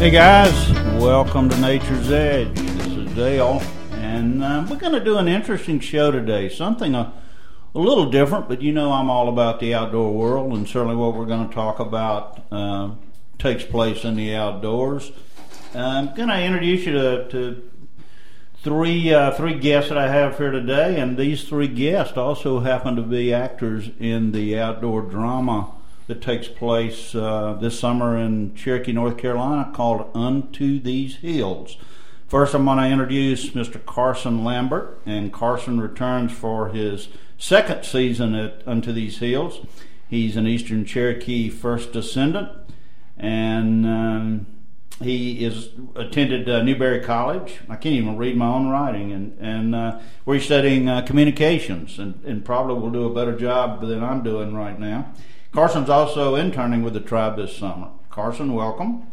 Hey guys, welcome to Nature's Edge. This is Dale, and uh, we're going to do an interesting show today. Something a, a little different, but you know I'm all about the outdoor world, and certainly what we're going to talk about uh, takes place in the outdoors. I'm going to introduce you to, to three uh, three guests that I have here today, and these three guests also happen to be actors in the outdoor drama that takes place uh, this summer in Cherokee, North Carolina, called Unto These Hills. First, I'm going to introduce Mr. Carson Lambert, and Carson returns for his second season at Unto These Hills. He's an Eastern Cherokee first descendant, and um, he is attended uh, Newberry College. I can't even read my own writing, and and uh, where he's studying uh, communications, and, and probably will do a better job than I'm doing right now. Carson's also interning with the tribe this summer. Carson, welcome.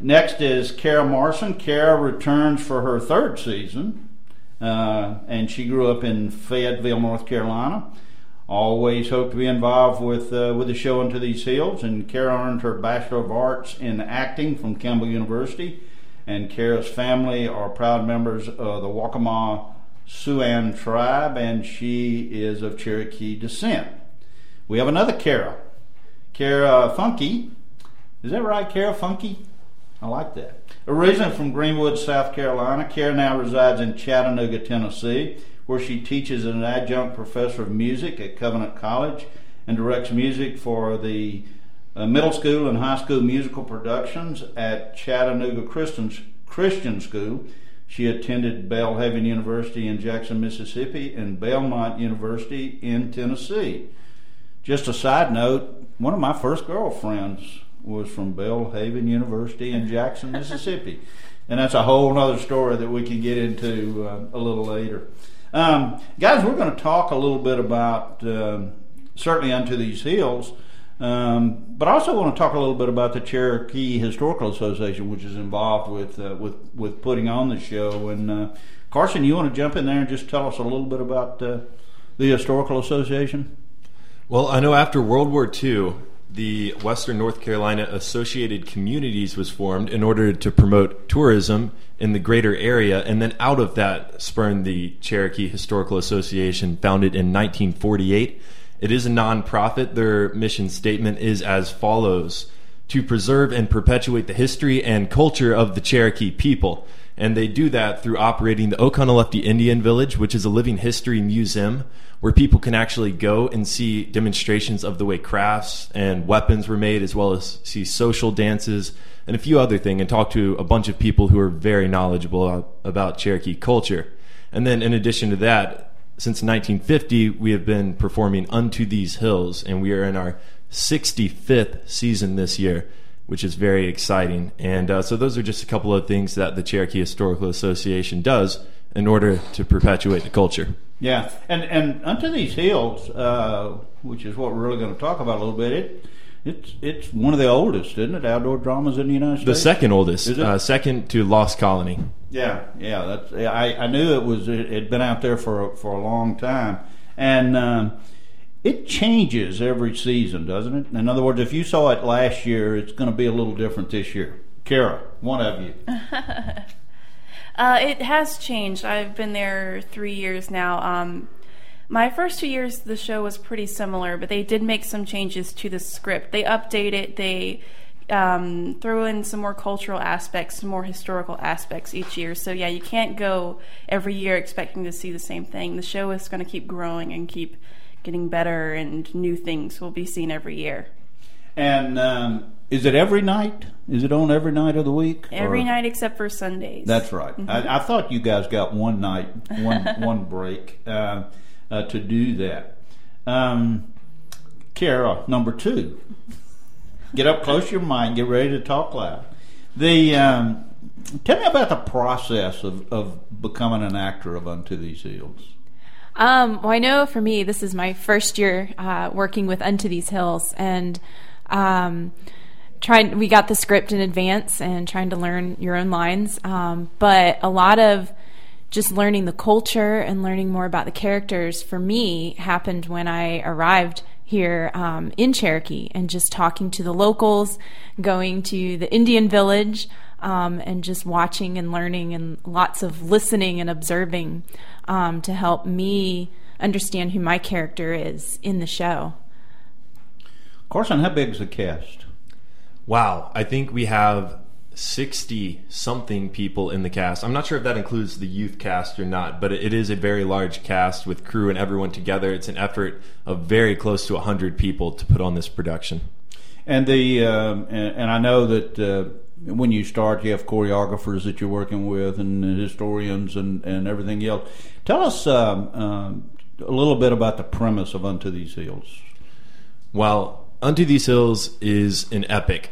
Next is Kara Morrison. Kara returns for her third season, uh, and she grew up in Fayetteville, North Carolina. Always hoped to be involved with uh, with the show Unto These Hills, and Kara earned her Bachelor of Arts in Acting from Campbell University. And Kara's family are proud members of the Waccamaw Siouan tribe, and she is of Cherokee descent. We have another Kara, Kara Funky. Is that right, Kara Funky? I like that. Originally from Greenwood, South Carolina, Kara now resides in Chattanooga, Tennessee, where she teaches as an adjunct professor of music at Covenant College and directs music for the uh, middle school and high school musical productions at Chattanooga Christian, Christian School. She attended Belhaven University in Jackson, Mississippi, and Belmont University in Tennessee. Just a side note, one of my first girlfriends was from Belhaven University in Jackson, Mississippi. and that's a whole other story that we can get into uh, a little later. Um, guys, we're going to talk a little bit about um, certainly unto these hills, um, but I also want to talk a little bit about the Cherokee Historical Association, which is involved with uh, with with putting on the show. And uh, Carson, you want to jump in there and just tell us a little bit about uh, the Historical Association? Well, I know after World War II, the Western North Carolina Associated Communities was formed in order to promote tourism in the greater area, and then out of that spurned the Cherokee Historical Association, founded in 1948. It is a nonprofit. Their mission statement is as follows to preserve and perpetuate the history and culture of the Cherokee people. And they do that through operating the Oconaluftee Indian Village, which is a living history museum where people can actually go and see demonstrations of the way crafts and weapons were made, as well as see social dances and a few other things, and talk to a bunch of people who are very knowledgeable about Cherokee culture. And then, in addition to that, since 1950, we have been performing Unto These Hills, and we are in our 65th season this year which is very exciting. And uh, so, those are just a couple of things that the Cherokee Historical Association does in order to perpetuate the culture. Yeah, and and unto these hills, uh, which is what we're really going to talk about a little bit. It it's it's one of the oldest, isn't it? Outdoor dramas in the United States. The second oldest, uh, second to Lost Colony. Yeah, yeah. That's I, I knew it was it had been out there for for a long time, and. Um, it changes every season, doesn't it? In other words, if you saw it last year, it's going to be a little different this year. Kara, one of you. uh, it has changed. I've been there three years now. Um, my first two years, the show was pretty similar, but they did make some changes to the script. They update it. They um, throw in some more cultural aspects, some more historical aspects each year. So yeah, you can't go every year expecting to see the same thing. The show is going to keep growing and keep getting better, and new things will be seen every year. And um, is it every night? Is it on every night of the week? Every or? night except for Sundays. That's right. Mm-hmm. I, I, thought you guys got one night, one one break uh, uh, to do that. Um, Kara, number two. Get up close to your mind. Get ready to talk loud. The um, tell me about the process of, of becoming an actor of Unto These Hills. Um, well, I know for me, this is my first year uh, working with Unto These Hills, and um, trying. We got the script in advance and trying to learn your own lines, um, but a lot of just learning the culture and learning more about the characters for me happened when I arrived here um, in Cherokee and just talking to the locals, going to the Indian village, um, and just watching and learning and lots of listening and observing um, to help me understand who my character is in the show. Carson, how big is the cast? Wow, I think we have 60 something people in the cast. I'm not sure if that includes the youth cast or not, but it is a very large cast with crew and everyone together. It's an effort of very close to 100 people to put on this production. And the um, and, and, I know that uh, when you start, you have choreographers that you're working with and historians and, and everything else. Tell us um, um, a little bit about the premise of Unto These Hills. Well, Unto These Hills is an epic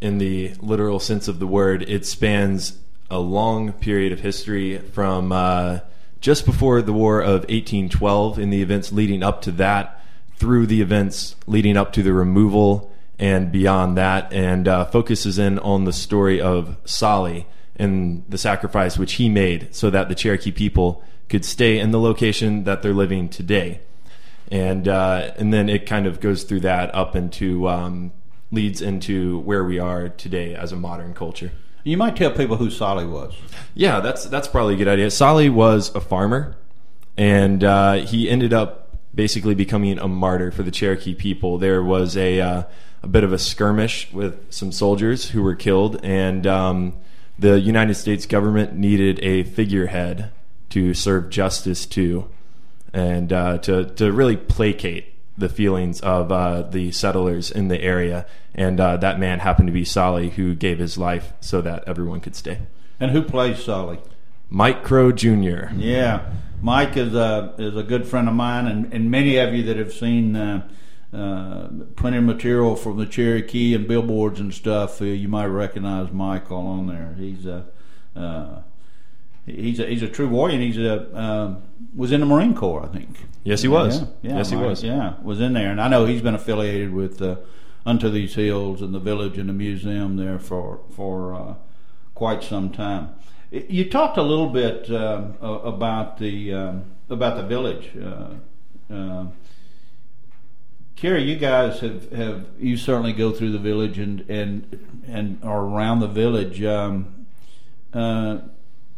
in the literal sense of the word. It spans a long period of history from uh, just before the War of 1812 in the events leading up to that, through the events leading up to the removal and beyond that, and uh, focuses in on the story of Solly and the sacrifice which he made so that the Cherokee people could stay in the location that they're living today. And uh, and then it kind of goes through that up into um, leads into where we are today as a modern culture. You might tell people who Solly was. Yeah, that's that's probably a good idea. Solly was a farmer, and uh, he ended up basically becoming a martyr for the Cherokee people. There was a uh, a bit of a skirmish with some soldiers who were killed, and um, the United States government needed a figurehead to serve justice to, and uh, to to really placate the feelings of uh, the settlers in the area. And uh, that man happened to be Solly, who gave his life so that everyone could stay. And who plays Solly? Mike Crow Jr. Yeah, Mike is a is a good friend of mine, and, and many of you that have seen uh, uh, plenty of material from the Cherokee and billboards and stuff, uh, you might recognize Mike all on there. He's a uh, he's a he's a true warrior, and he's a um, was in the Marine Corps, I think. Yes, he was. Yeah, yeah yes, he was. Yeah, was in there, and I know he's been affiliated with uh, Unto These Hills and the village and the museum there for for uh, quite some time. You talked a little bit um, about the um, about the village. Uh, uh, Kerry, you guys have, have you certainly go through the village and and and are around the village. Um, uh,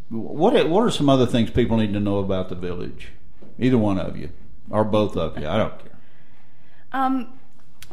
what what are some other things people need to know about the village? Either one of you, or both of you. I don't care. Um,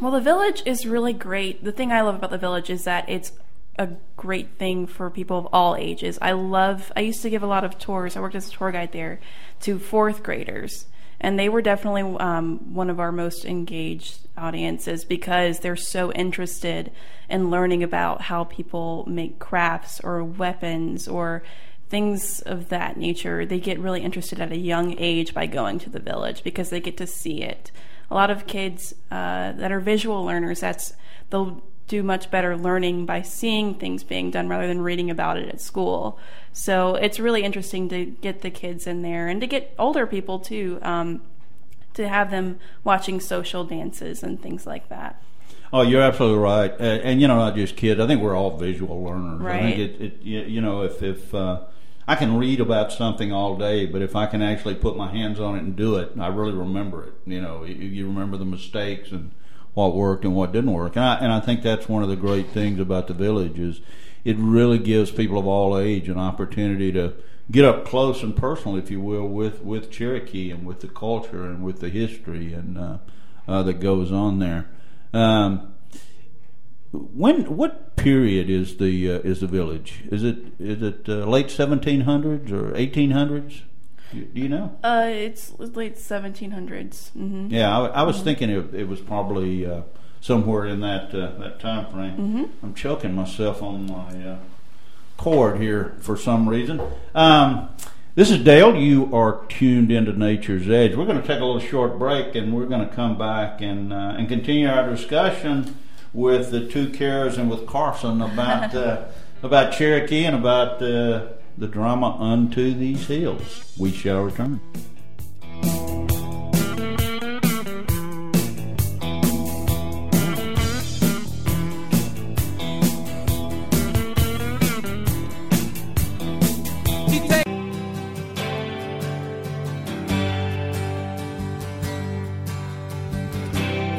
well, the village is really great. The thing I love about the village is that it's a great thing for people of all ages. I love. I used to give a lot of tours. I worked as a tour guide there to fourth graders, and they were definitely um, one of our most engaged audiences because they're so interested in learning about how people make crafts or weapons or things of that nature, they get really interested at a young age by going to the village because they get to see it. A lot of kids uh, that are visual learners, that's they'll do much better learning by seeing things being done rather than reading about it at school. So it's really interesting to get the kids in there and to get older people too, um, to have them watching social dances and things like that. Oh, you're absolutely right, and, and, you know, not just kids. I think we're all visual learners. Right. I think it, it you know, if if uh, I can read about something all day, but if I can actually put my hands on it and do it, I really remember it. You know, you, you remember the mistakes and what worked and what didn't work. And I, and I think that's one of the great things about the village is it really gives people of all age an opportunity to get up close and personal, if you will, with, with Cherokee and with the culture and with the history and uh, uh, that goes on there. Um, when what period is the uh, is the village? Is it is it uh, late seventeen hundreds or eighteen hundreds? Do, you know? Uh, it's late 1700s. Mm-hmm. Yeah, I, I was mm-hmm. thinking it, it, was probably uh, somewhere in that uh, that time frame. Mm-hmm. I'm choking myself on my uh, cord here for some reason. Um, this is Dale. You are tuned into Nature's Edge. We're going to take a little short break, and we're going to come back and and continue our discussion with the two cares and with Carson about uh, about Cherokee and about uh, the drama unto these hills. We shall return.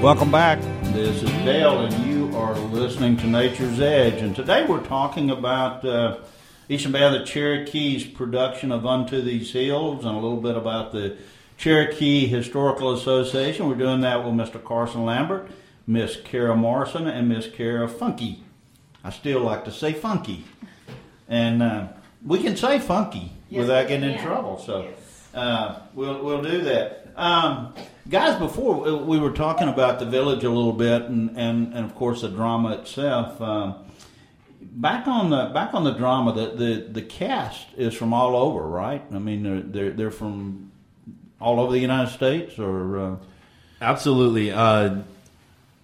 Welcome back. This is Dale, and you are listening to Nature's Edge. And today we're talking about uh, Eastern Band of the Cherokee's production of Unto These Hills and a little bit about the Cherokee Historical Association. We're doing that with Mr. Carson Lambert, Miss Kara Morrison, and Miss Kara Funky. I still like to say funky. And uh, we can say funky Yes, without getting in trouble. So Yes. uh, we'll, we'll do that. Um, guys, before we were talking about the village a little bit and, and, and of course the drama itself. Um, back on the back on the drama, the, the, the cast is from all over, right? I mean, they're they're, they're from all over the United States, or uh, Absolutely. Uh,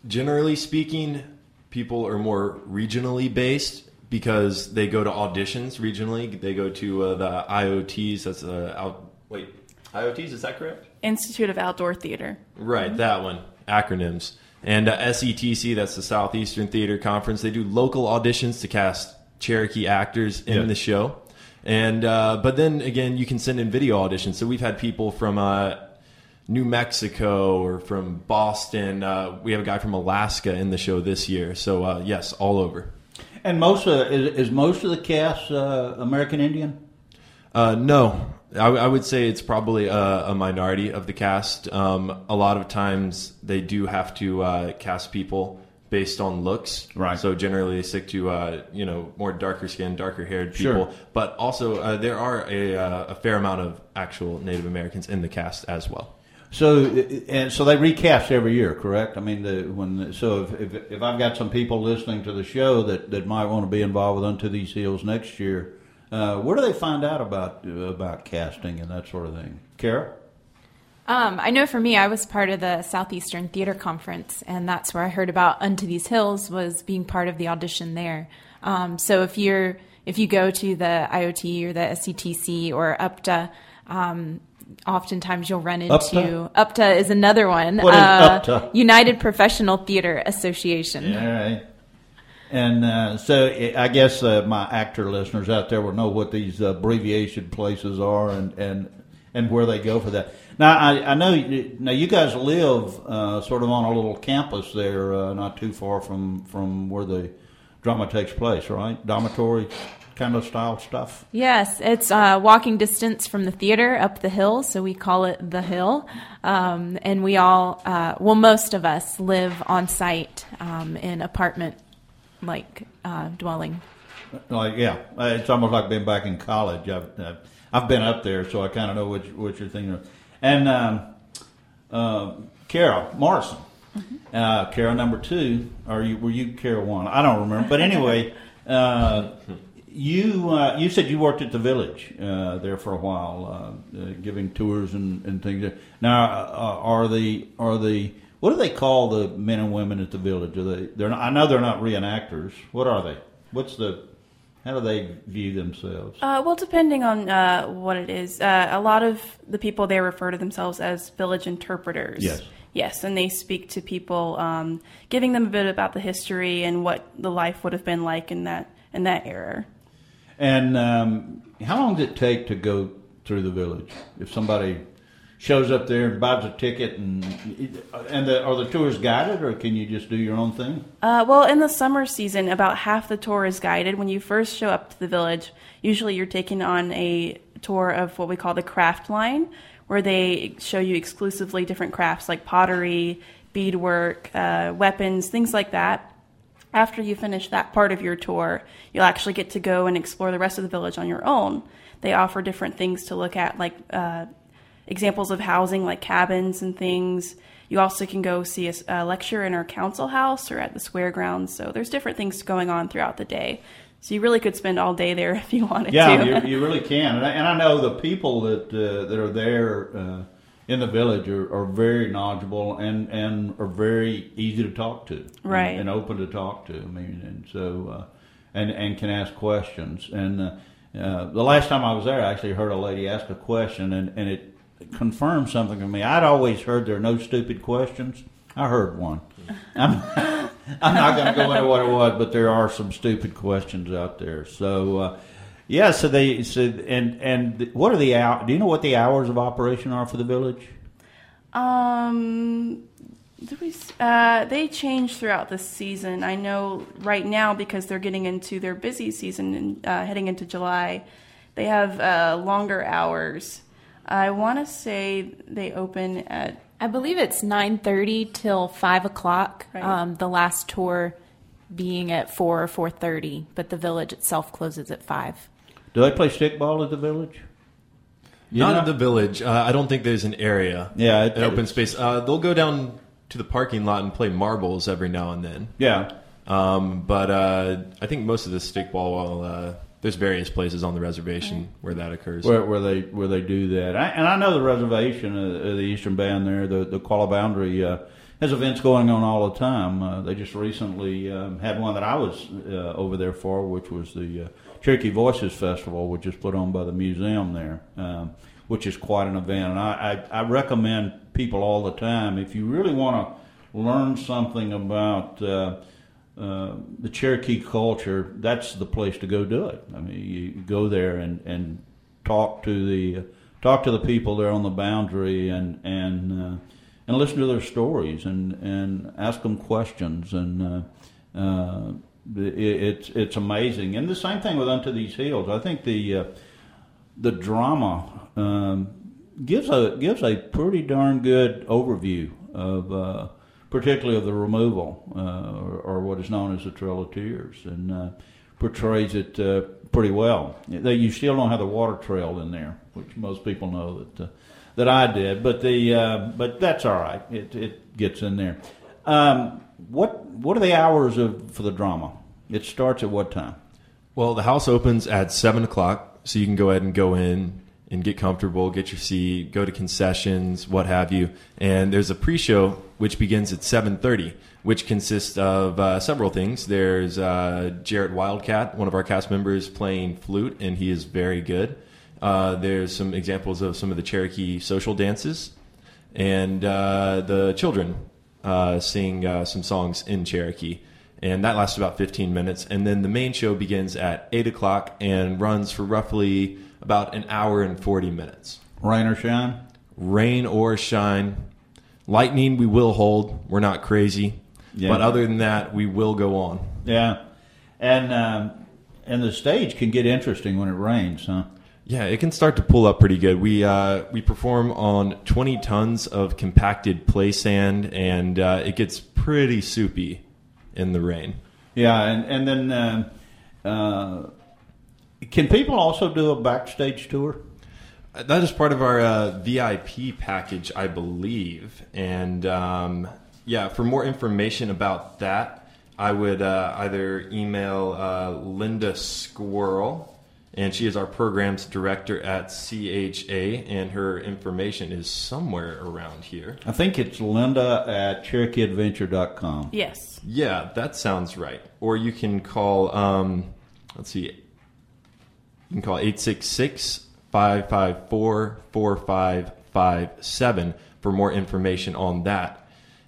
generally speaking, people are more regionally based because they go to auditions regionally. They go to uh, the IOTs. That's uh, out. Wait, IOTs is that correct? Institute of Outdoor Theater. Right, that one. Acronyms. And uh, SETC, that's the Southeastern Theater Conference. They do local auditions to cast Cherokee actors in Yeah. the show. And uh, but then again, you can send in video auditions. So we've had people from uh, New Mexico or from Boston. Uh, we have a guy from Alaska in the show this year. So uh, yes, all over. and most of, is, is most of the cast uh, American Indian? Uh, no, I, I would say it's probably a, a minority of the cast. Um, a lot of times they do have to uh, cast people based on looks. Right. So generally they stick to uh, you know more darker skinned, darker haired people. Sure. But also uh, there are a, uh, a fair amount of actual Native Americans in the cast as well. So and so they recast every year, correct? I mean, the, when so if, if if I've got some people listening to the show that, that might want to be involved with Unto These Hills next year, uh, where do they find out about about casting and that sort of thing? Kara, Um, I know for me, I was part of the Southeastern Theater Conference, and that's where I heard about Unto These Hills was being part of the audition there. Um, so if you're if you go to the IOT or the SCTC or UPTA, um, oftentimes you'll run into UPTA? UPTA is another one. What is uh, UPTA? United Professional Theater Association. all right. And uh, so I guess uh, my actor listeners out there will know what these abbreviation places are and, and and where they go for that. Now I, I know now you guys live uh, sort of on a little campus there, uh, not too far from from where the drama takes place, right? Dormitory kind of style stuff. Yes, it's uh, walking distance from the theater up the hill, so we call it the hill. Um, and we all, uh, well, most of us live on site um, in apartment like uh, dwelling. Like yeah, uh, it's almost like being back in college. I've I've, I've been up there, so I kind of know what you- what you're thinking of. And um, uh, Carol Morrison, uh, Carol number two, or you were you Carol one? I don't remember, but anyway, uh, you uh, you said you worked at the village uh, there for a while, uh, uh, giving tours and, and things. Now, uh, are the are the what do they call the men and women at the village? Are they? They're not, I know they're not reenactors. What are they? What's the? How do they view themselves? Uh, well, depending on uh, what it is, uh, a lot of the people there refer to themselves as village interpreters. Yes. Yes, and they speak to people, um, giving them a bit about the history and what the life would have been like in that in that era. And um, how long does it take to go through the village? If somebody shows up there and buys a ticket, and and the, are the tours guided, or can you just do your own thing? Uh, well, in the summer season, about half the tour is guided. When you first show up to the village, usually you're taken on a tour of what we call the craft line, where they show you exclusively different crafts like pottery, beadwork, uh, weapons, things like that. After you finish that part of your tour, you'll actually get to go and explore the rest of the village on your own. They offer different things to look at, like uh, examples of housing, like cabins and things. You also can go see a lecture in our council house or at the square grounds. So there's different things going on throughout the day. So you really could spend all day there if you wanted Yeah, to. you, you really can. And I, and I know the people that uh, that are there uh, in the village are, are very knowledgeable and, and are very easy to talk to, Right. And, and open to talk to. I mean, and so uh, and and can ask questions. And uh, uh, the last time I was there, I actually heard a lady ask a question, and, and it confirmed something to me. I'd always heard there are no stupid questions. I heard one. I'm, I'm not going to go into what it was, but there are some stupid questions out there. So, uh, yeah. So they said, and and what are the hour? Do you know what the hours of operation are for the village? Um, we? Uh, they change throughout the season. I know right now because they're getting into their busy season and uh, heading into July. They have uh, longer hours. I want to say they open at I believe it's nine thirty till five o'clock. Right. Um, the last tour being at four or four thirty, but the village itself closes at five. Do they play stickball at the village? You Not know? at the village. Uh, I don't think there's an area. Yeah, it- an open space. Uh, they'll go down to the parking lot and play marbles every now and then. Yeah. Um, but uh, I think most of the stickball, uh, there's various places on the reservation where that occurs. Where, where they where they do that, I, and I know the reservation, uh, uh, the Eastern Band there, the the Qualla Boundary uh, has events going on all the time. Uh, they just recently um, had one that I was uh, over there for, which was the uh, Cherokee Voices Festival, which is put on by the museum there, um, which is quite an event. And I, I, I recommend people all the time if you really want to learn something about. Uh, the Cherokee culture, that's the place to go do it. I mean, you go there and, and talk to the talk to the people there on the boundary and and uh, and listen to their stories and, and ask them questions and uh, uh, it, it's it's amazing. And the same thing with Unto These Hills. I think the uh, the drama um, gives a gives a pretty darn good overview of particularly of the removal uh, or, or what is known as the Trail of Tears and uh, portrays it uh, pretty well. You still don't have the water trail in there, which most people know that that I did, but the but that's all right. It it gets in there. Um, what what are the hours of for the drama? It starts at what time? Well, the house opens at seven o'clock, so you can go ahead and go in and get comfortable, get your seat, go to concessions, what have you. And there's a pre-show which begins at seven thirty, which consists of uh, several things. There's uh, Wildcat, one of our cast members, playing flute, and he is very good. Uh, there's some examples of some of the Cherokee social dances, and uh, the children uh, sing uh, some songs in Cherokee. And that lasts about 15 minutes. And then the main show begins at 8 o'clock and runs for roughly about an hour and 40 minutes. Rain or shine? Rain or shine. Lightning, we will hold. We're not crazy. Yeah. But other than that, we will go on. Yeah, and um, and the stage can get interesting when it rains, huh? Yeah, it can start to pull up pretty good. We uh, we perform on 20 tons of compacted play sand, and uh, it gets pretty soupy in the rain. Yeah, and and then um uh, can people also do a backstage tour? Uh, That is part of our uh, VIP package, I believe. And um, yeah, for more information about that, I would uh, either email uh, Linda Squirrel, and she is our programs director at CHA, and her information is somewhere around here. I think it's Linda at CherokeeAdventure.com. yes. Yeah, that sounds right. Or you can call, um, let's see, you can call 866 554 4557 for more information on that.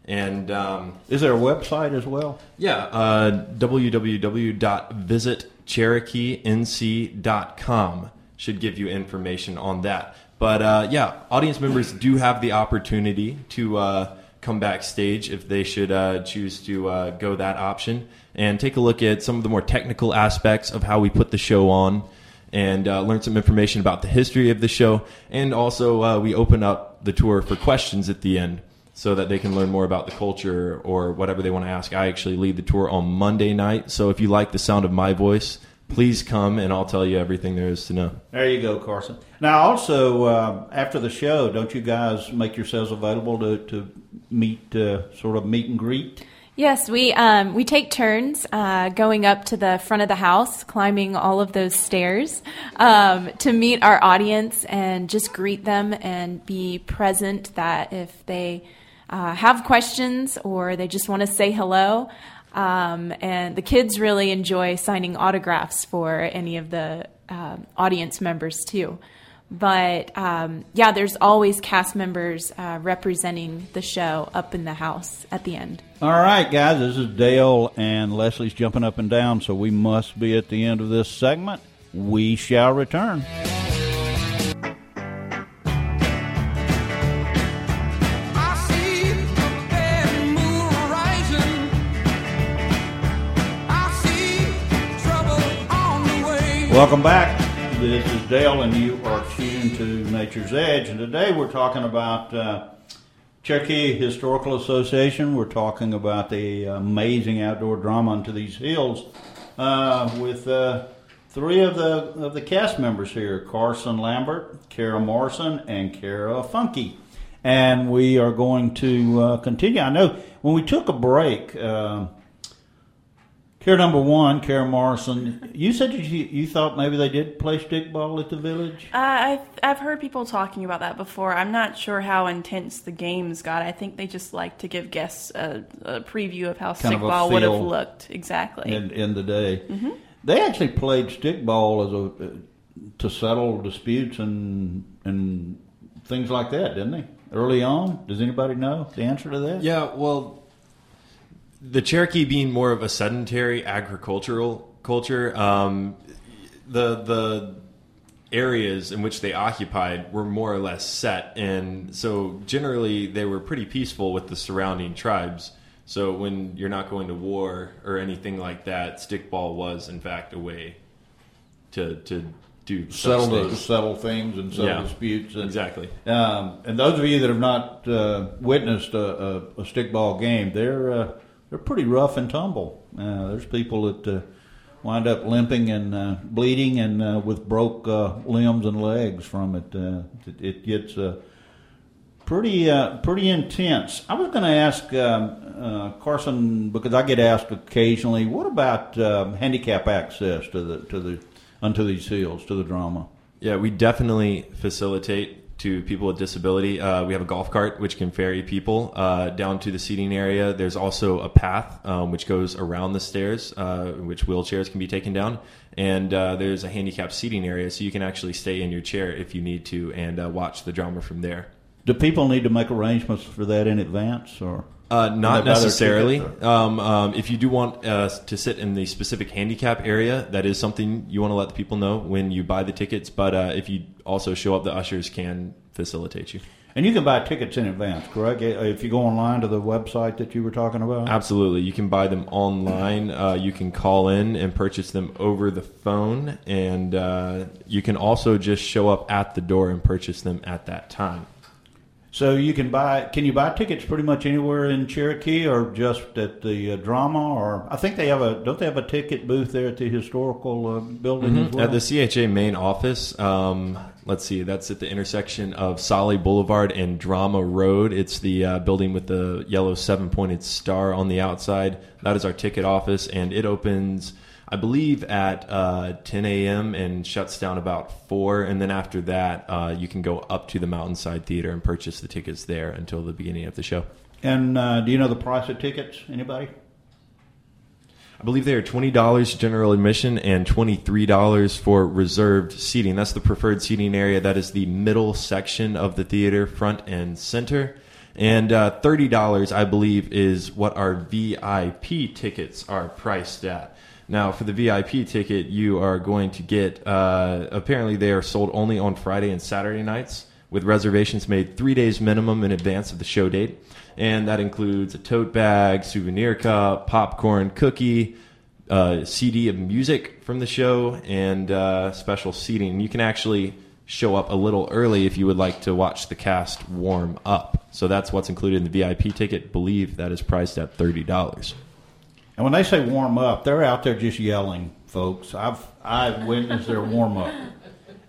And um, Is there a website as well? yeah, uh, www.visitcherokeenc.com should give you information on that. But uh, yeah, audience members do have the opportunity to uh, come backstage if they should uh, choose to uh, go that option and take a look at some of the more technical aspects of how we put the show on and uh, learn some information about the history of the show. And also, uh, we open up the tour for questions at the end so that they can learn more about the culture or whatever they want to ask. I actually lead the tour on Monday night, so if you like the sound of my voice, please come and I'll tell you everything there is to know. There you go, Carson. Now, also uh, after the show, don't you guys make yourselves available to to meet, uh, sort of meet and greet? Yes, we um, we take turns uh, going up to the front of the house, climbing all of those stairs um, to meet our audience and just greet them and be present. That if they uh, have questions or they just want to say hello, um, and the kids really enjoy signing autographs for any of the um audience members too. But um, yeah, there's always cast members uh, representing the show up in the house at the end. All right, guys, this is Dale, and Leslie's jumping up and down, so we must be at the end of this segment. We shall return. Welcome back. This is Dale, and you are tuned to Nature's Edge. And today we're talking about uh, Cherokee Historical Association. We're talking about the amazing outdoor drama unto these hills uh, with uh, three of the of the cast members here: Carson Lambert, Kara Morrison, and Kara Funky. And we are going to uh, continue. I know when we took a break. Uh, Care number one, Kara Morrison. You said you, you thought maybe they did play stickball at the village. Uh, I've I've heard people talking about that before. I'm not sure how intense the games got. I think they just like to give guests a, a preview of how Kind of stickball would have looked exactly. in, in the day. They actually played stickball as a uh, to settle disputes and and things like that, didn't they? Early on, does anybody know the answer to that? Yeah, well, the Cherokee being more of a sedentary agricultural culture, um, the the areas in which they occupied were more or less set, and so generally they were pretty peaceful with the surrounding tribes. So when you're not going to war or anything like that, stickball was in fact a way to to do Settle the, settle things and settle Yeah, disputes. And, exactly. Um, and those of you that have not uh, witnessed a, a, a stickball game, they're uh, they're pretty rough and tumble. Uh, there's people that uh, wind up limping and uh, bleeding and uh, with broke uh, limbs and legs from it. Uh, it, it gets uh, pretty uh, pretty intense. I was going to ask um, uh, Carson because I get asked occasionally, what about um, handicap access to the to the unto these hills to the drama? Yeah, we definitely facilitate to people with disability. Uh, we have a golf cart which can ferry people uh, down to the seating area. There's also a path um, which goes around the stairs, uh, which wheelchairs can be taken down. And uh, there's a handicapped seating area, so you can actually stay in your chair if you need to and uh, watch the drama from there. Do people need to make arrangements for that in advance, or Uh, not they buy their necessarily. Um, um, if you do want uh, to sit in the specific handicap area, that is something you want to let the people know when you buy the tickets. But uh, if you also show up, the ushers can facilitate you. and you can buy tickets in advance, correct? Uh, If you go online to the website that you were talking about, Absolutely. You can buy them online. Uh, you can call in and purchase them over the phone. And uh, you can also just show up at the door and purchase them at that time. So you can buy. Can you buy tickets pretty much anywhere in Cherokee, or just at the uh, drama? Or I think they have a don't they have a ticket booth there at the historical uh, building as well? At the CHA main office, um, let's see, that's at the intersection of Solly Boulevard and Drama Road. It's the uh, building with the yellow seven pointed star on the outside. That is our ticket office, and it opens, I believe, at uh, 10 a.m. and shuts down about 4. And then after that, uh, you can go up to the Mountainside Theater and purchase the tickets there until the beginning of the show. and uh, do you know the price of tickets? Anybody? I believe they are twenty dollars general admission and twenty three dollars for reserved seating. That's the preferred seating area. That is the middle section of the theater, front and center. And uh, thirty dollars, I believe, is what our VIP tickets are priced at. Now, for the VIP ticket, you are going to get. Uh, apparently, they are sold only on Friday and Saturday nights, with reservations made three days minimum in advance of the show date and that includes a tote bag, souvenir cup, popcorn, cookie, uh, CD of music from the show, and uh, special seating. You can actually show up a little early if you would like to watch the cast warm up. So that's what's included in the VIP ticket. Believe that is priced at thirty dollars. And when they say warm up, they're out there just yelling, folks. I've I've witnessed their warm up,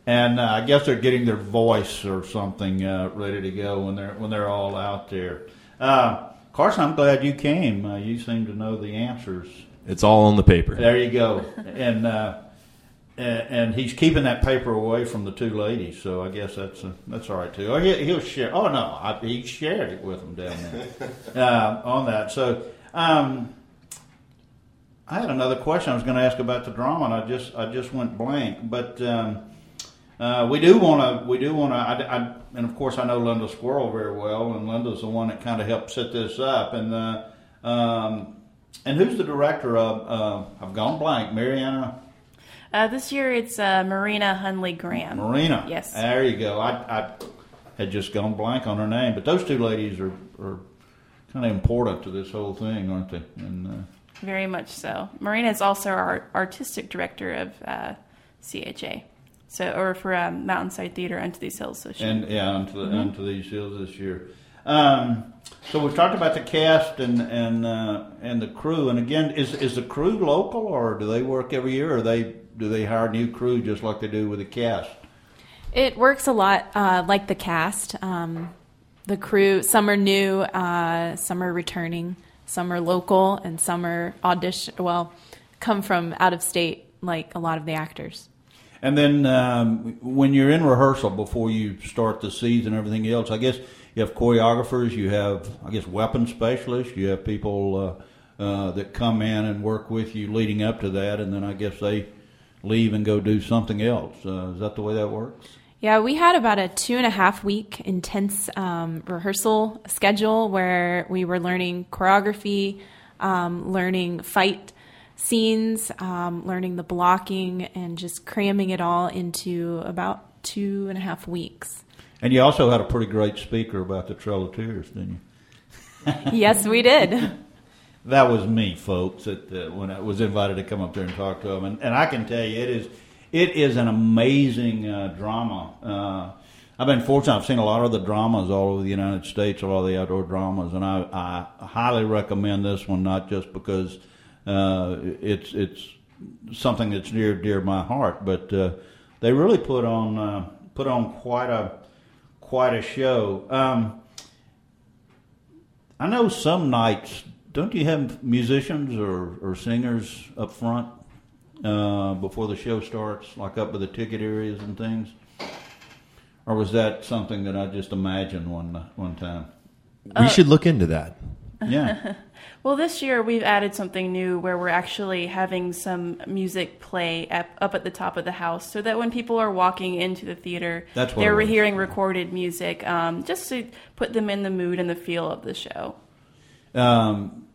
and uh, I guess they're getting their voice or something uh, ready to go when they're when they're all out there. Uh, Carson, I'm glad you came. Uh, you seem to know the answers. It's all on the paper. There you go. And uh, and, and he's keeping that paper away from the two ladies, so I guess that's uh, that's all right too. Or he, he'll share. Oh no, I, he shared it with them down there uh, on that. So. Um, I had another question I was going to ask about the drama, and I just I just went blank. But um, uh, we do want to we do want to, I, I, and of course I know Linda Squirrel very well, and Linda's the one that kind of helped set this up. And uh, um, and who's the director of? Uh, I've gone blank. Mariana Uh, this year it's uh, Marina Hunley Graham. Marina. Yes. There you go. I, I had just gone blank on her name, but those two ladies are, are kind of important to this whole thing, aren't they? And uh, Very much so. Marina is also our artistic director of uh, CHA. So, or for um, Mountainside Theater Unto These Hills this year. And yeah, onto, the, unto these hills this year. Um, so we've talked about the cast and and uh, and the crew. And again, is is the crew local or do they work every year, or they do they hire new crew just like they do with the cast? It works a lot uh, like the cast. Um, the crew, some are new, uh, some are returning, some are local, and some are audition. Well, come from out of state, like a lot of the actors. And then um, when you're in rehearsal before you start the scenes and everything else, I guess you have choreographers, you have I guess weapon specialists, you have people uh, uh, that come in and work with you leading up to that, and then I guess they leave and go do something else. Uh, is that the way that works? Yeah, we had about a two and a half week intense um, rehearsal schedule where we were learning choreography, um, learning fight scenes, um, learning the blocking, and just cramming it all into about two and a half weeks. And you also had a pretty great speaker about the Trail of Tears, didn't you? yes, we did. That was me, folks. That uh, when I was invited to come up there and talk to them, and, and I can tell you, it is it is an amazing uh, drama. Uh, I've been fortunate. I've seen a lot of the dramas all over the United States, a lot of the outdoor dramas, and I, I highly recommend this one. Not just because uh, it's it's something that's near dear my heart, but uh, they really put on uh, put on quite a quite a show. Um, I know some nights, don't you have musicians or, or singers up front uh, before the show starts, like up by the ticket areas and things? Or was that something that I just imagined one one time? We should look into that. Yeah. Well, this year we've added something new where we're actually having some music play up, up at the top of the house so that when people are walking into the theater, That's they're hearing recorded music um, just to put them in the mood and the feel of the show. Um,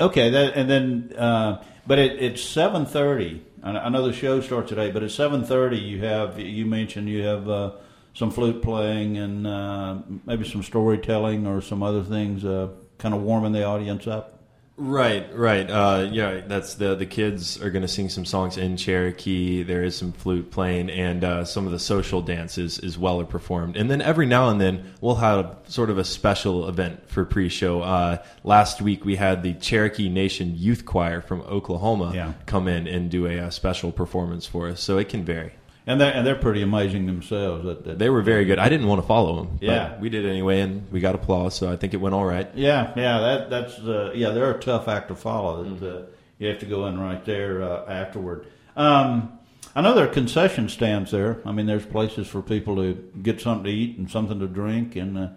okay, that and then, uh, but it, it's seven thirty. I know the show starts today, but at seven thirty, you have you mentioned you have uh, some flute playing and uh, maybe some storytelling or some other things, uh, kind of warming the audience up. Right, right. Uh, yeah, that's the the kids are going to sing some songs in Cherokee. There is some flute playing, and uh, some of the social dances as well are performed. And then every now and then we'll have sort of a special event for pre-show. Uh, last week we had the Cherokee Nation Youth Choir from Oklahoma Yeah. come in and do a, uh special performance for us. So it can vary. And they're, and they're pretty amazing themselves. That, that They were very good. I didn't want to follow them, but Yeah. we did anyway, and we got applause. So I think it went all right. Yeah, yeah, that that's uh, yeah, they're a tough act to follow. That uh, you have to go in right there uh, afterward. Um, I know there are concession stands there. I mean, there's places for people to get something to eat and something to drink. And uh,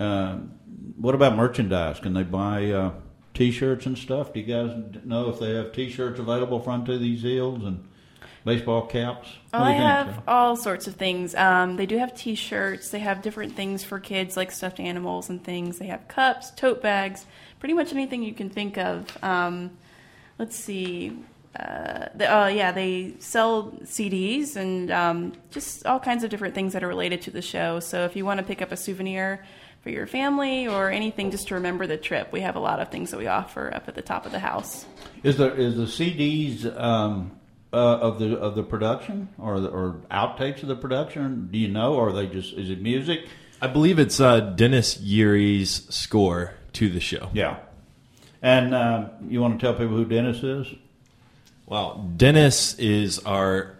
uh, what about merchandise? Can they buy uh, T-shirts and stuff? Do you guys know if they have T-shirts available front to these hills and baseball caps? What Oh, I you think, have all sorts of things. Um, they do have T-shirts. They have different things for kids, like stuffed animals and things. They have cups, tote bags, pretty much anything you can think of. Um, let's see. Uh, the, uh, yeah, they sell CDs and um, just all kinds of different things that are related to the show. So if you want to pick up a souvenir for your family or anything just to remember the trip, we have a lot of things that we offer up at the top of the house. Is there is the CDs um, uh, of the of the production or the, or outtakes of the production? Do you know, or are they just is it music? I believe it's uh, Dennis Yerry's score to the show. Yeah. And uh, you want to tell people who Dennis is? Well, Dennis is our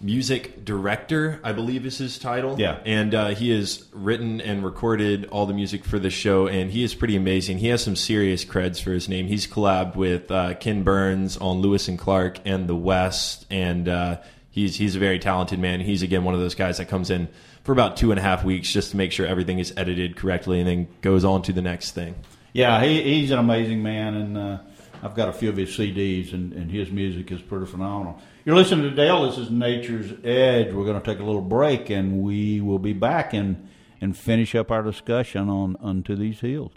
music director, I believe is his title. Yeah. And uh, he has written and recorded all the music for the show, and he is pretty amazing. He has some serious creds for his name. He's collabed with uh, Ken Burns on Lewis and Clark and The West, and uh, he's he's a very talented man. He's again one of those guys that comes in for about two and a half weeks just to make sure everything is edited correctly, and then goes on to the next thing. Yeah, he, he's an amazing man, and uh, I've got a few of his CDs, and, and his music is pretty phenomenal. You're listening to Dale. This is Nature's Edge. We're going to take a little break, and we will be back and and finish up our discussion on Unto These Hills.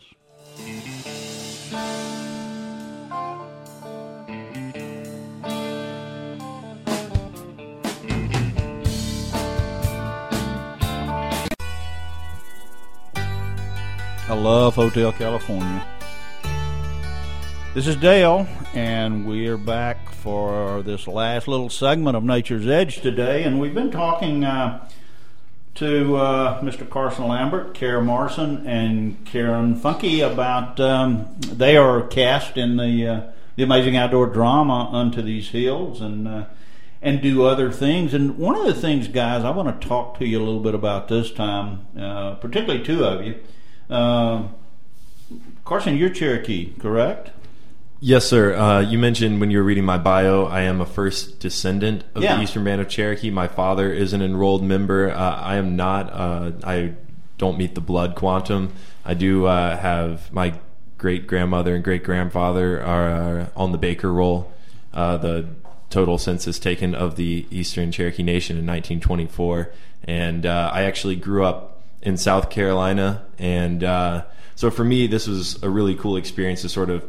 I love Hotel California. This is Dale, and we are back for this last little segment of Nature's Edge today. And we've been talking uh, to uh, Mr. Carson Lambert, Kara Morrison, and Karen Funky about um, they are cast in the uh, the amazing outdoor drama Unto These Hills, and uh, and do other things. And one of the things, guys, I want to talk to you a little bit about this time, uh, particularly two of you. Uh, Carson, you're Cherokee, correct? Yes, sir. Uh, you mentioned when you were reading my bio, I am a first descendant of Yeah. the Eastern Band of Cherokee. My father is an enrolled member. Uh, I am not. Uh, I don't meet the blood quantum. I do uh, have my great grandmother and great grandfather are uh, on the Baker roll. Uh, the total census taken of the Eastern Cherokee Nation in 1924, and uh, I actually grew up in South Carolina, and uh, so for me, this was a really cool experience to sort of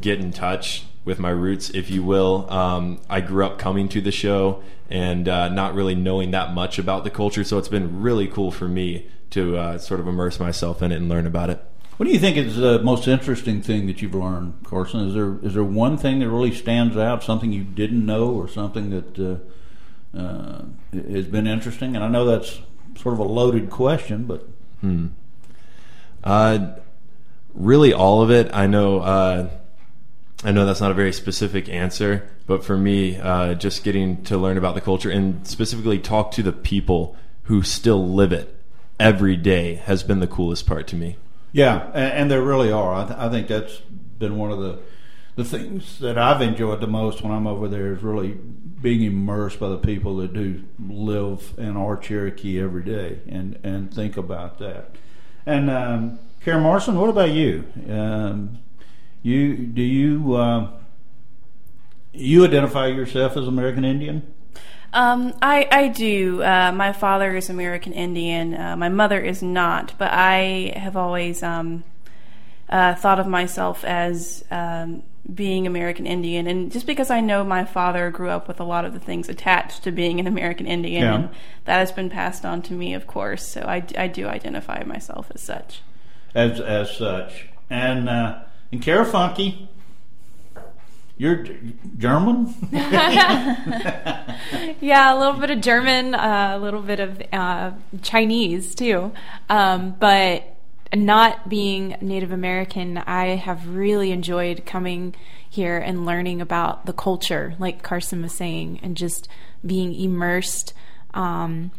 get in touch with my roots, if you will. Um, I grew up coming to the show and uh, not really knowing that much about the culture, so it's been really cool for me to uh, sort of immerse myself in it and learn about it. What do you think is the most interesting thing that you've learned, Carson? Is there is there one thing that really stands out, something you didn't know, or something that uh, uh, has been interesting? And I know that's sort of a loaded question, but Uh, really, all of it. I know. I know that's not a very specific answer, but for me, uh, just getting to learn about the culture and specifically talk to the people who still live it every day has been the coolest part to me. yeah, and, and there really are. I, th- I think that's been one of the the things that I've enjoyed the most when I'm over there is really being immersed by the people that do live in our Cherokee every day and and think about that. And um, Karen Morrison, what about you? Um, you do you uh, you identify yourself as American Indian? Um, I, I do. Uh, my father is American Indian. Uh, my mother is not, but I have always um, uh, thought of myself as um, being American Indian. And just because I know my father grew up with a lot of the things attached to being an American Indian, Yeah. and that has been passed on to me, of course. So I, I do identify myself as such. as as such. And uh, and Kara Funky, you're German. Yeah, a little bit of German, uh, a little bit of uh, Chinese too. Um, but not being Native American, I have really enjoyed coming here and learning about the culture, like Carson was saying, and just being immersed um,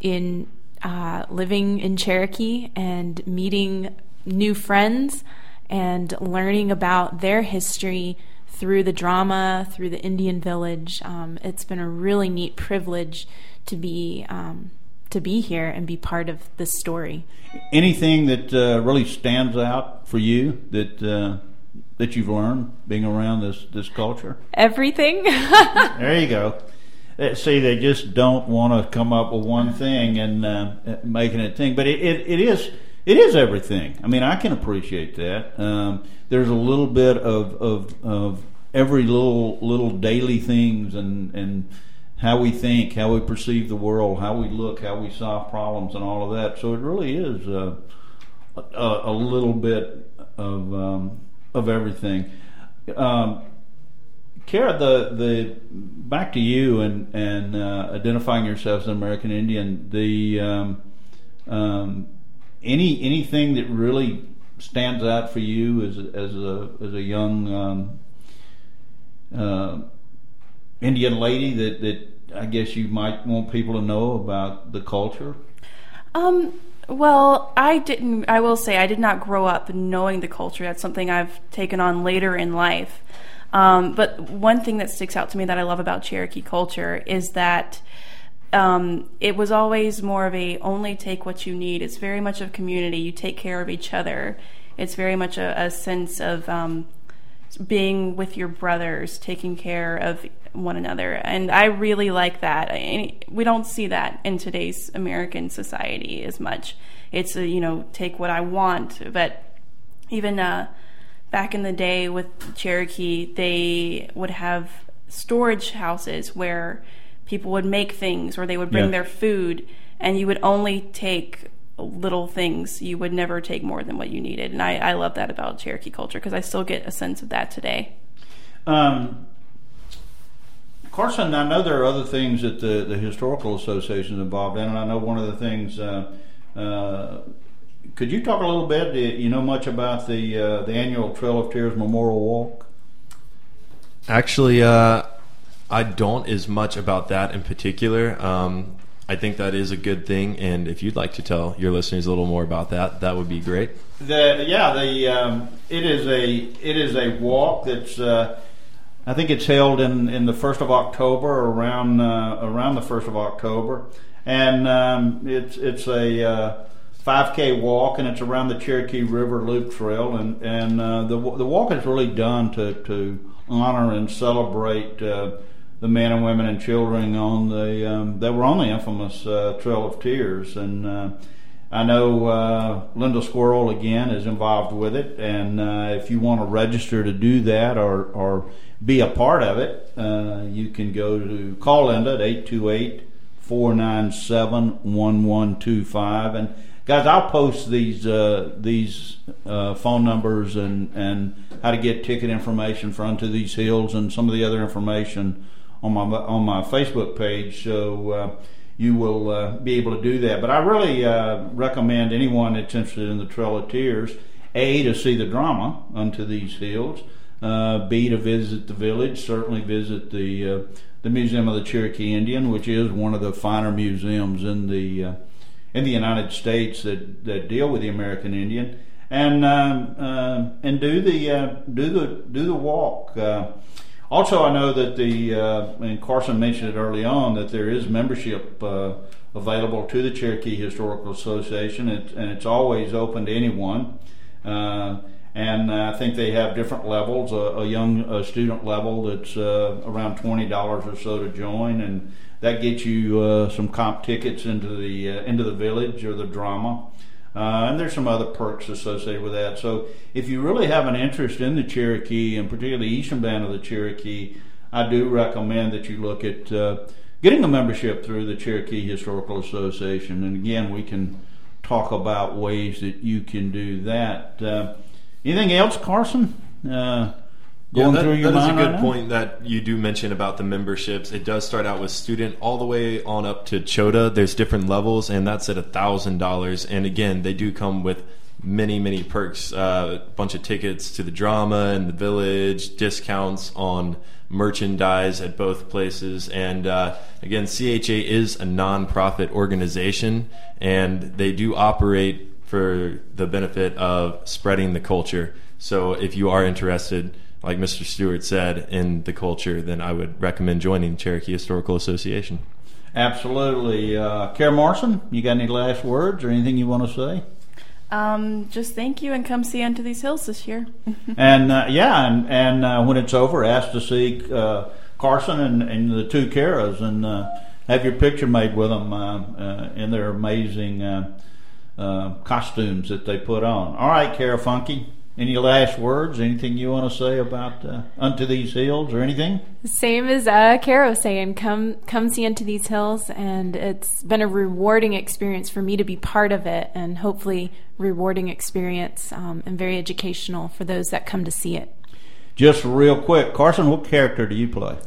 in uh, living in Cherokee and meeting new friends and learning about their history through the drama, through the Indian village. Um, it's been a really neat privilege to be um, to be here and be part of this story. Anything that uh, really stands out for you that uh, that you've learned being around this this culture? Everything. There you go. Uh, See, they just don't want to come up with one thing and uh, making it thing, but it, it, it is it is everything. I mean, I can appreciate that. Um, there's a little bit of, of of every little little daily things and and how we think, how we perceive the world, how we look, how we solve problems, and all of that. So it really is uh, a, a little bit of um, of everything. Um, Kara, the the back to you and and uh, identifying yourself as an American Indian. The um, um, any anything that really stands out for you as as a as a young um, uh, Indian lady that that I guess you might want people to know about the culture. Um, well, I didn't. I will say I did not grow up knowing the culture. That's something I've taken on later in life. Um, but one thing that sticks out to me that I love about Cherokee culture is that um, it was always more of a only take what you need. It's very much of community. You take care of each other. It's very much a, a sense of um, being with your brothers, taking care of one another, and I really like that. I, we don't see that in today's American society as much. It's a, you know take what I want, but even uh, back in the day with Cherokee, they would have storage houses where people would make things or they would bring Yeah. their food, and you would only take little things. You would never take more than what you needed, and I, I love that about Cherokee culture because I still get a sense of that today. Um, Carson, I know there are other things that the, the historical association is involved in, and I know one of the things. Uh, uh, could you talk a little bit? You know much about the uh, the annual Trail of Tears Memorial Walk? Actually, uh, I don't as much about that in particular. Um, I think that is a good thing, and if you'd like to tell your listeners a little more about that, that would be great. The yeah, the um, it is a it is a walk that's uh, I think it's held in, in the first of October around uh, around the first of October, and um, it's it's a uh, 5K walk, and it's around the Cherokee River Loop Trail, and and uh, the the walk is really done to to honor and celebrate uh, the men and women and children on the um, that were on the infamous uh, Trail of Tears, and uh, I know uh, Linda Squirrel again is involved with it, and uh, if you want to register to do that or or be a part of it, uh, you can go to call Linda at 828 497 1125 and guys i'll post these uh, these uh, phone numbers and and how to get ticket information for unto these hills and some of the other information on my on my facebook page so uh, you will uh, be able to do that but i really uh, recommend anyone that's interested in the trail of tears a to see the drama unto these hills uh, b to visit the village certainly visit the the museum of the cherokee indian which is one of the finer museums in the in the United States that, that deal with the American Indian, and um, uh, and do the uh, do the do the walk. Uh, also, I know that the uh, and Carson mentioned it early on that there is membership uh, available to the Cherokee Historical Association, it, and it's always open to anyone. Uh, and I think they have different levels. A, a young a student level that's around twenty dollars or so to join, and that gets you uh, some comp tickets into the uh, into the village or the drama. Uh, and there's some other perks associated with that. So if you really have an interest in the Cherokee, and particularly the Eastern Band of the Cherokee, I do recommend that you look at uh, getting a membership through the Cherokee Historical Association. And again, we can talk about ways that you can do that. Uh, anything else, Carson? Uh, going yeah, that, through your that mind is a good right point that you do mention about the memberships. It does start out with student all the way on up to Chota. There's different levels, and that's at a thousand dollars. And again, they do come with many many perks. Uh, a bunch of tickets to the drama and the village, discounts on merchandise at both places, and uh, again, CHA is a nonprofit organization, and they do operate for the benefit of spreading the culture. So if you are interested like Mr. Stewart said, in the culture, then I would recommend joining the Cherokee Historical Association. Absolutely. Uh, Kara Morrison, you got any last words or anything you want to say? Um, just thank you and come see Unto These Hills this year. and uh, yeah, and, and uh, when it's over, ask to see uh, Carson and, and the two Karas and uh, have your picture made with them uh, uh, in their amazing costumes that they put on. All right, Kara Funky. Any last words? Anything you want to say about uh, Unto These Hills or anything? Same as uh, Caro saying, come come see Unto These Hills, and it's been a rewarding experience for me to be part of it, and hopefully rewarding experience um, and very educational for those that come to see it. Just real quick, Carson, what character do you play?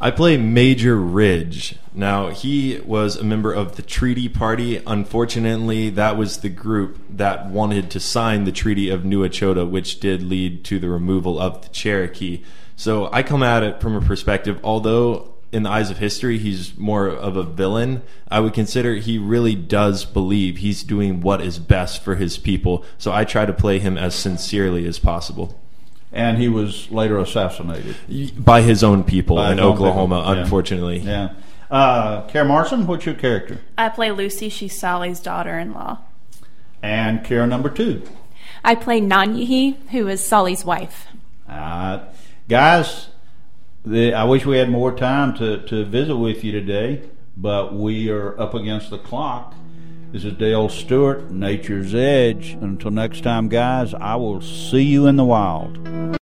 I play Major Ridge. Now, he was a member of the Treaty Party. Unfortunately, that was the group that wanted to sign the Treaty of New Echota, which did lead to the removal of the Cherokee. So I come at it from a perspective, although in the eyes of history, he's more of a villain. I would consider he really does believe he's doing what is best for his people. So I try to play him as sincerely as possible and he was later assassinated by his own people by in Oklahoma. People. Unfortunately, yeah. yeah. Uh, Kara Marson, what's your character? I play Lucy. She's Sally's daughter-in-law. And Kara number two. I play Nanyehi, who is Solly's wife. Uh, guys, the, I wish we had more time to, to visit with you today, but we are up against the clock. This is Dale Stewart, Nature's Edge. Until next time, guys, I will see you in the wild.